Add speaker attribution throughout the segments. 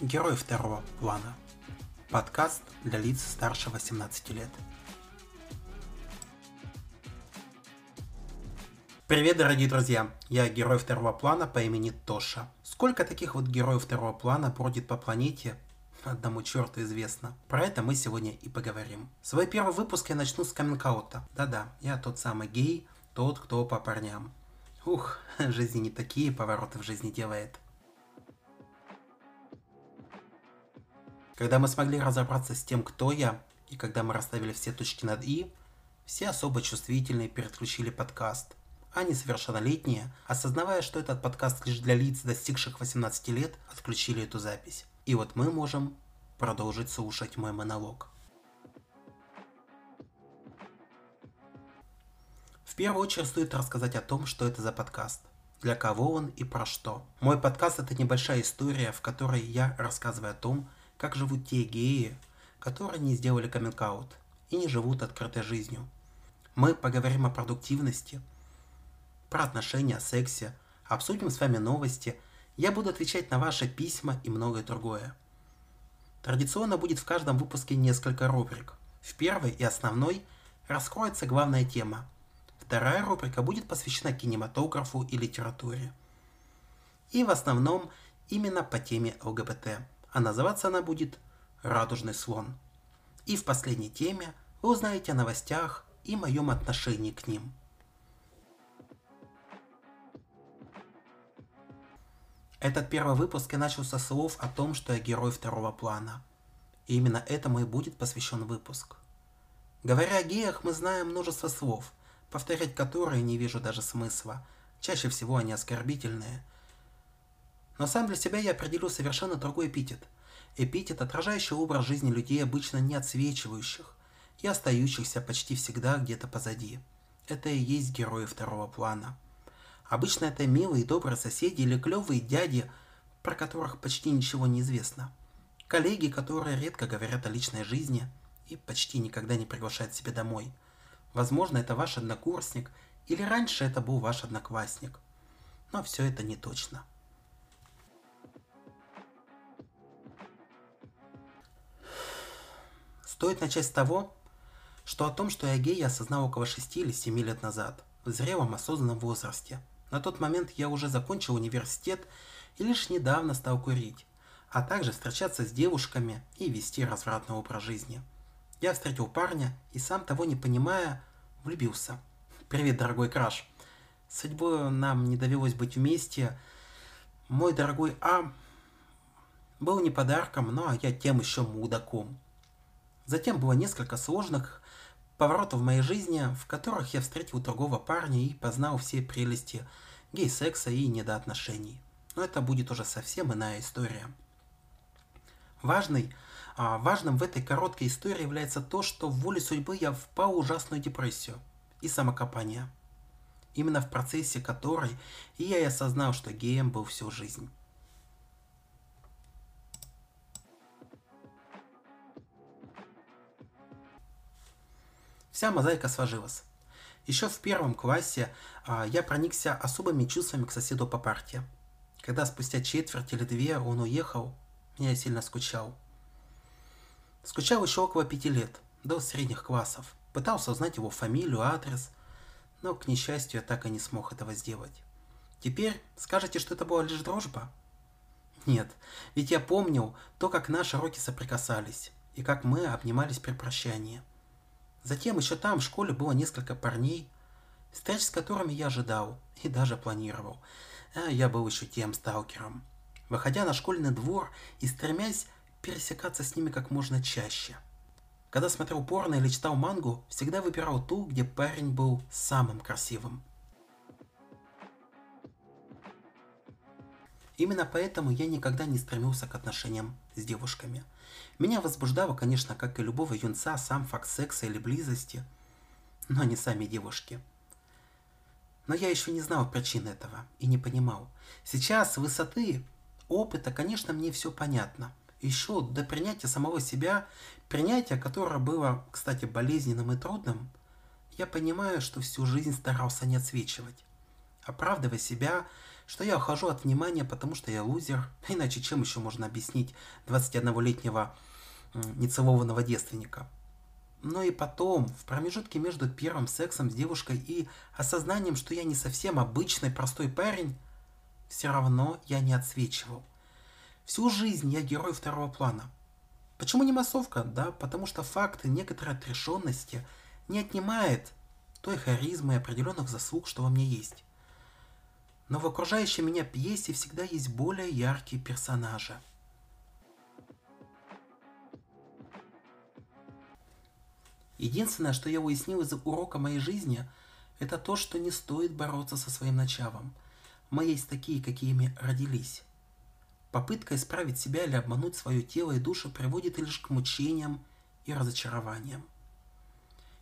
Speaker 1: Герой второго плана. Подкаст для лиц старше 18 лет. Привет, дорогие друзья! Я герой второго плана по имени Тоша. Сколько таких вот героев второго плана бродит по планете, одному черту известно. Про это мы сегодня и поговорим. Свой первый выпуск я начну с каминг Да-да, я тот самый гей, тот, кто по парням. Ух, жизни не такие повороты в жизни делает. Когда мы смогли разобраться с тем, кто я, и когда мы расставили все точки над «и», все особо чувствительные переключили подкаст, а несовершеннолетние, осознавая, что этот подкаст лишь для лиц, достигших 18 лет, отключили эту запись. И вот мы можем продолжить слушать мой монолог. В первую очередь стоит рассказать о том, что это за подкаст, для кого он и про что. Мой подкаст – это небольшая история, в которой я рассказываю о том, как живут те геи, которые не сделали каминг и не живут открытой жизнью. Мы поговорим о продуктивности, про отношения, сексе, обсудим с вами новости, я буду отвечать на ваши письма и многое другое. Традиционно будет в каждом выпуске несколько рубрик. В первой и основной раскроется главная тема. Вторая рубрика будет посвящена кинематографу и литературе. И в основном именно по теме ЛГБТ а называться она будет «Радужный слон». И в последней теме вы узнаете о новостях и моем отношении к ним. Этот первый выпуск я начал со слов о том, что я герой второго плана. И именно этому и будет посвящен выпуск. Говоря о геях, мы знаем множество слов, повторять которые не вижу даже смысла. Чаще всего они оскорбительные – но сам для себя я определю совершенно другой эпитет. Эпитет, отражающий образ жизни людей, обычно не отсвечивающих и остающихся почти всегда где-то позади. Это и есть герои второго плана. Обычно это милые и добрые соседи или клевые дяди, про которых почти ничего не известно. Коллеги, которые редко говорят о личной жизни и почти никогда не приглашают себе домой. Возможно, это ваш однокурсник, или раньше это был ваш одноклассник. Но все это не точно. Стоит начать с того, что о том, что я гей, я осознал около 6 или 7 лет назад, в зрелом осознанном возрасте. На тот момент я уже закончил университет и лишь недавно стал курить, а также встречаться с девушками и вести развратный образ жизни. Я встретил парня и сам того не понимая, влюбился. Привет, дорогой краш. Судьбой нам не довелось быть вместе. Мой дорогой А был не подарком, но я тем еще мудаком. Затем было несколько сложных поворотов в моей жизни, в которых я встретил другого парня и познал все прелести гей-секса и недоотношений. Но это будет уже совсем иная история. Важный, а, важным в этой короткой истории является то, что в воле судьбы я впал в ужасную депрессию и самокопание. Именно в процессе которой я и осознал, что геем был всю жизнь. Вся мозаика сложилась. Еще в первом классе а, я проникся особыми чувствами к соседу по парте. Когда спустя четверть или две он уехал, я сильно скучал. Скучал еще около пяти лет, до средних классов. Пытался узнать его фамилию, адрес, но, к несчастью, я так и не смог этого сделать. Теперь скажете, что это была лишь дружба? Нет, ведь я помнил то, как наши руки соприкасались, и как мы обнимались при прощании – Затем еще там в школе было несколько парней, встреч с которыми я ожидал и даже планировал. А я был еще тем сталкером. Выходя на школьный двор и стремясь пересекаться с ними как можно чаще. Когда смотрел порно или читал мангу, всегда выбирал ту, где парень был самым красивым. Именно поэтому я никогда не стремился к отношениям с девушками – меня возбуждало, конечно, как и любого юнца, сам факт секса или близости, но не сами девушки. Но я еще не знал причин этого и не понимал. Сейчас, с высоты опыта, конечно, мне все понятно. Еще до принятия самого себя, принятия, которое было, кстати, болезненным и трудным, я понимаю, что всю жизнь старался не отсвечивать, оправдывая себя, что я ухожу от внимания, потому что я лузер, иначе чем еще можно объяснить 21-летнего нецелованного девственника. Но и потом, в промежутке между первым сексом с девушкой и осознанием, что я не совсем обычный простой парень, все равно я не отсвечивал. Всю жизнь я герой второго плана. Почему не массовка? Да, потому что факты некоторой отрешенности не отнимает той харизмы и определенных заслуг, что во мне есть. Но в окружающей меня пьесе всегда есть более яркие персонажи. Единственное, что я уяснил из урока моей жизни, это то, что не стоит бороться со своим началом. Мы есть такие, какими родились. Попытка исправить себя или обмануть свое тело и душу приводит лишь к мучениям и разочарованиям.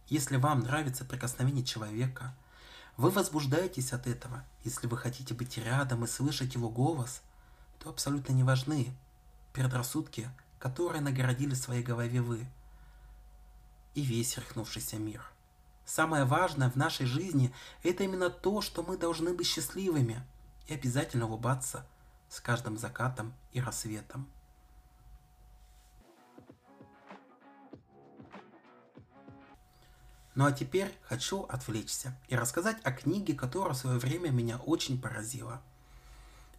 Speaker 1: Если вам нравится прикосновение человека, вы возбуждаетесь от этого. Если вы хотите быть рядом и слышать его голос, то абсолютно не важны предрассудки, которые наградили своей голове вы и весь рехнувшийся мир. Самое важное в нашей жизни – это именно то, что мы должны быть счастливыми и обязательно улыбаться с каждым закатом и рассветом. Ну а теперь хочу отвлечься и рассказать о книге, которая в свое время меня очень поразила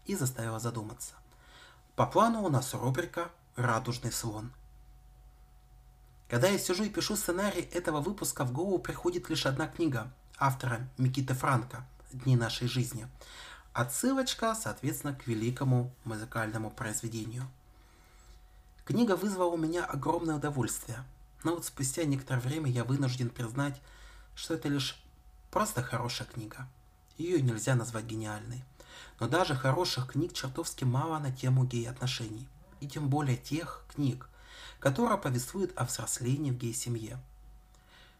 Speaker 1: и заставила задуматься. По плану у нас рубрика «Радужный слон». Когда я сижу и пишу сценарий этого выпуска, в голову приходит лишь одна книга автора Микиты Франка «Дни нашей жизни». Отсылочка, соответственно, к великому музыкальному произведению. Книга вызвала у меня огромное удовольствие – но вот спустя некоторое время я вынужден признать, что это лишь просто хорошая книга. Ее нельзя назвать гениальной. Но даже хороших книг чертовски мало на тему гей-отношений. И тем более тех книг, которые повествуют о взрослении в гей-семье.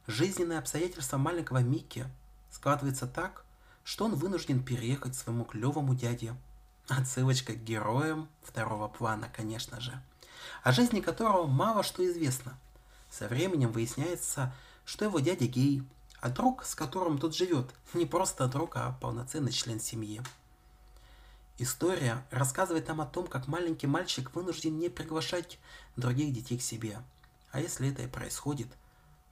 Speaker 1: Жизненные обстоятельства маленького Микки складываются так, что он вынужден переехать к своему клевому дяде. Отсылочка к героям второго плана, конечно же. О жизни которого мало что известно – со временем выясняется, что его дядя гей, а друг, с которым тот живет, не просто друг, а полноценный член семьи. История рассказывает нам о том, как маленький мальчик вынужден не приглашать других детей к себе. А если это и происходит,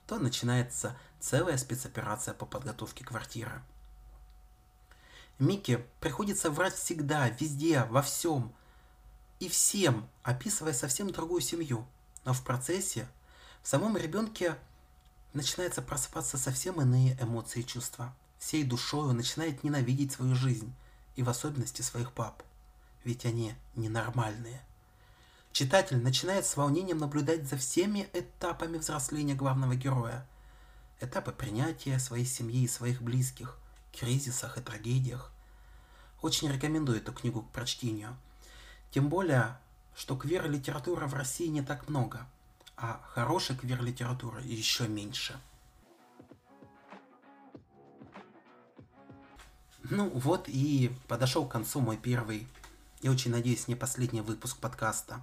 Speaker 1: то начинается целая спецоперация по подготовке квартиры. Микки приходится врать всегда, везде, во всем и всем, описывая совсем другую семью. Но в процессе в самом ребенке начинается просыпаться совсем иные эмоции и чувства. Всей душой он начинает ненавидеть свою жизнь, и в особенности своих пап, ведь они ненормальные. Читатель начинает с волнением наблюдать за всеми этапами взросления главного героя. Этапы принятия своей семьи и своих близких, кризисах и трагедиях. Очень рекомендую эту книгу к прочтению. Тем более, что квир-литературы в России не так много – а хорошей квир-литературы еще меньше. Ну вот и подошел к концу мой первый и очень надеюсь не последний выпуск подкаста.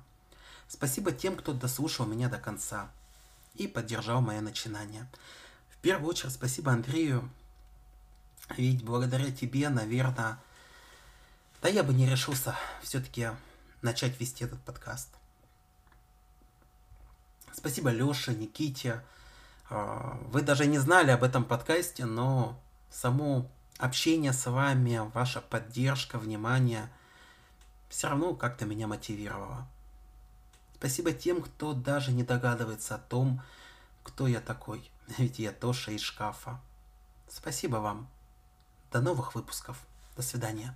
Speaker 1: Спасибо тем, кто дослушал меня до конца и поддержал мое начинание. В первую очередь спасибо Андрею, ведь благодаря тебе, наверное, да я бы не решился все-таки начать вести этот подкаст. Спасибо Леше, Никите. А, вы даже не знали об этом подкасте, но само общение с вами, ваша поддержка, внимание все равно как-то меня мотивировало. Спасибо тем, кто даже не догадывается о том, кто я такой. Ведь я Тоша из шкафа. Спасибо вам. До новых выпусков. До свидания.